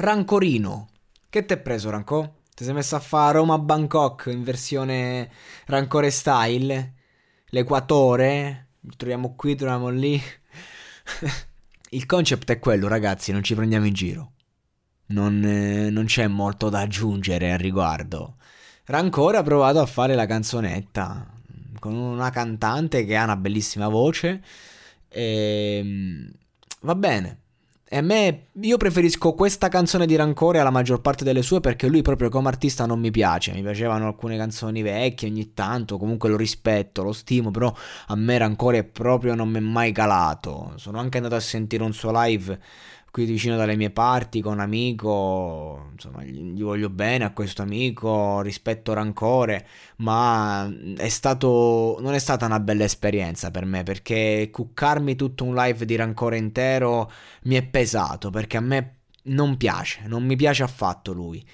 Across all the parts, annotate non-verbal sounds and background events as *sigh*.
Rancorino. Che t'è preso, Ranco? Ti sei messo a fare Roma-Bangkok in versione Rancore style? L'Equatore? Troviamo qui, troviamo lì. *laughs* Il concept è quello, ragazzi, non ci prendiamo in giro. Non, eh, non c'è molto da aggiungere al riguardo. Rancore ha provato a fare la canzonetta con una cantante che ha una bellissima voce. E, va bene. E a me, io preferisco questa canzone di Rancore alla maggior parte delle sue perché lui proprio come artista non mi piace. Mi piacevano alcune canzoni vecchie ogni tanto, comunque lo rispetto, lo stimo, però a me Rancore proprio non mi è mai calato. Sono anche andato a sentire un suo live qui vicino dalle mie parti con un amico, insomma, gli, gli voglio bene a questo amico, rispetto rancore, ma è stato non è stata una bella esperienza per me perché cuccarmi tutto un live di rancore intero mi è pesato perché a me non piace, non mi piace affatto lui.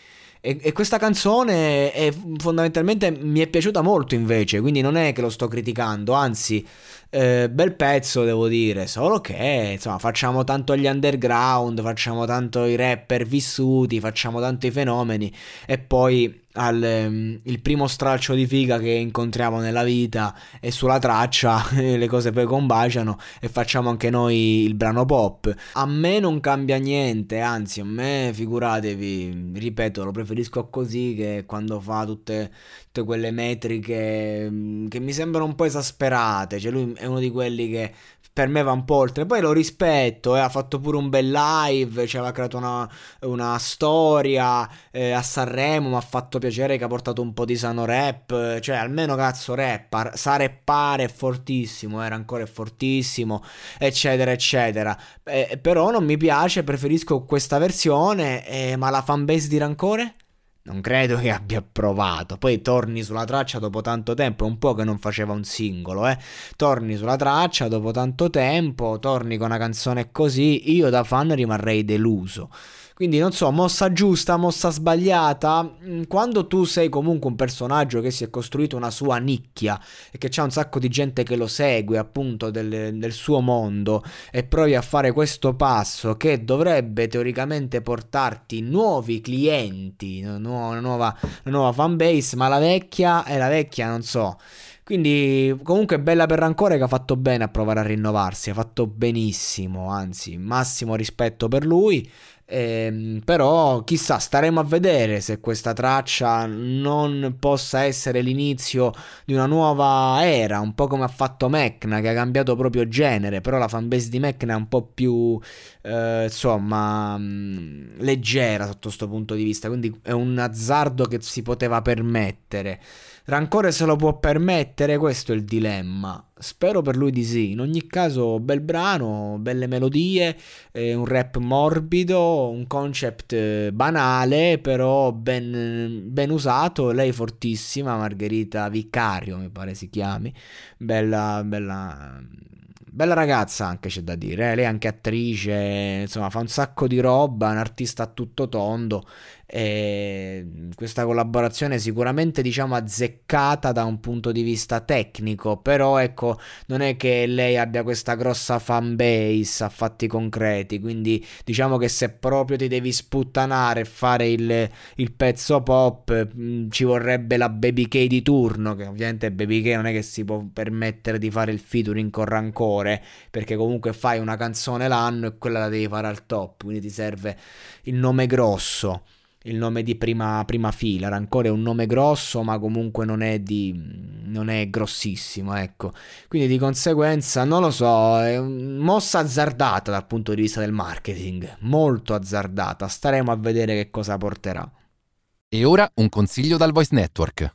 E questa canzone è, fondamentalmente mi è piaciuta molto invece, quindi non è che lo sto criticando, anzi, eh, bel pezzo devo dire, solo che insomma facciamo tanto gli underground, facciamo tanto i rapper vissuti, facciamo tanto i fenomeni e poi al, ehm, il primo stralcio di figa che incontriamo nella vita e sulla traccia *laughs* le cose poi combaciano e facciamo anche noi il brano pop. A me non cambia niente, anzi a me figuratevi, ripeto, lo preferisco così che quando fa tutte, tutte quelle metriche mm, che mi sembrano un po' esasperate, cioè lui è uno di quelli che per me va un po' oltre. Poi lo rispetto, eh, ha fatto pure un bel live, ci aveva creato una, una storia eh, a Sanremo, mi ha fatto piacere che ha portato un po' di sano rap, cioè almeno cazzo rap, sa rappare è fortissimo, era ancora fortissimo, eccetera, eccetera. Eh, però non mi piace, preferisco questa versione, eh, ma la fanbase di Rancore? Non credo che abbia provato. Poi torni sulla traccia dopo tanto tempo. È un po' che non faceva un singolo, eh. Torni sulla traccia dopo tanto tempo. Torni con una canzone così. Io da fan rimarrei deluso. Quindi non so, mossa giusta, mossa sbagliata. Mm, Quando tu sei comunque un personaggio che si è costruito una sua nicchia e che c'è un sacco di gente che lo segue appunto del, del suo mondo e provi a fare questo passo che dovrebbe teoricamente portarti nuovi clienti, una nuova, una nuova, fanbase, ma la vecchia è la vecchia, non so. Quindi, comunque, bella per Rancore che ha fatto bene a provare a rinnovarsi. Ha fatto benissimo, anzi, massimo rispetto per lui. Ehm, però, chissà, staremo a vedere se questa traccia non possa essere l'inizio di una nuova era. Un po' come ha fatto Mecna, che ha cambiato proprio genere. Però la fanbase di Mecna è un po' più, eh, insomma, mh, leggera sotto questo punto di vista. Quindi, è un azzardo che si poteva permettere. Rancore se lo può permettere, questo è il dilemma. Spero per lui di sì. In ogni caso, bel brano, belle melodie, eh, un rap morbido, un concept eh, banale, però ben, ben usato. Lei fortissima, Margherita Vicario, mi pare si chiami. Bella, bella. Bella ragazza anche c'è da dire, eh. lei è anche attrice, insomma fa un sacco di roba, un artista a tutto tondo e questa collaborazione sicuramente diciamo azzeccata da un punto di vista tecnico, però ecco non è che lei abbia questa grossa fan base a fatti concreti, quindi diciamo che se proprio ti devi sputtanare e fare il, il pezzo pop mh, ci vorrebbe la Baby K di turno, che ovviamente Baby K non è che si può permettere di fare il featuring con rancore migliore, perché comunque fai una canzone l'anno e quella la devi fare al top, quindi ti serve il nome grosso il nome di prima, prima fila. Rancore è un nome grosso, ma comunque non è, di, non è grossissimo, ecco. Quindi di conseguenza, non lo so, è mossa azzardata dal punto di vista del marketing, molto azzardata. Staremo a vedere che cosa porterà. E ora un consiglio dal Voice Network.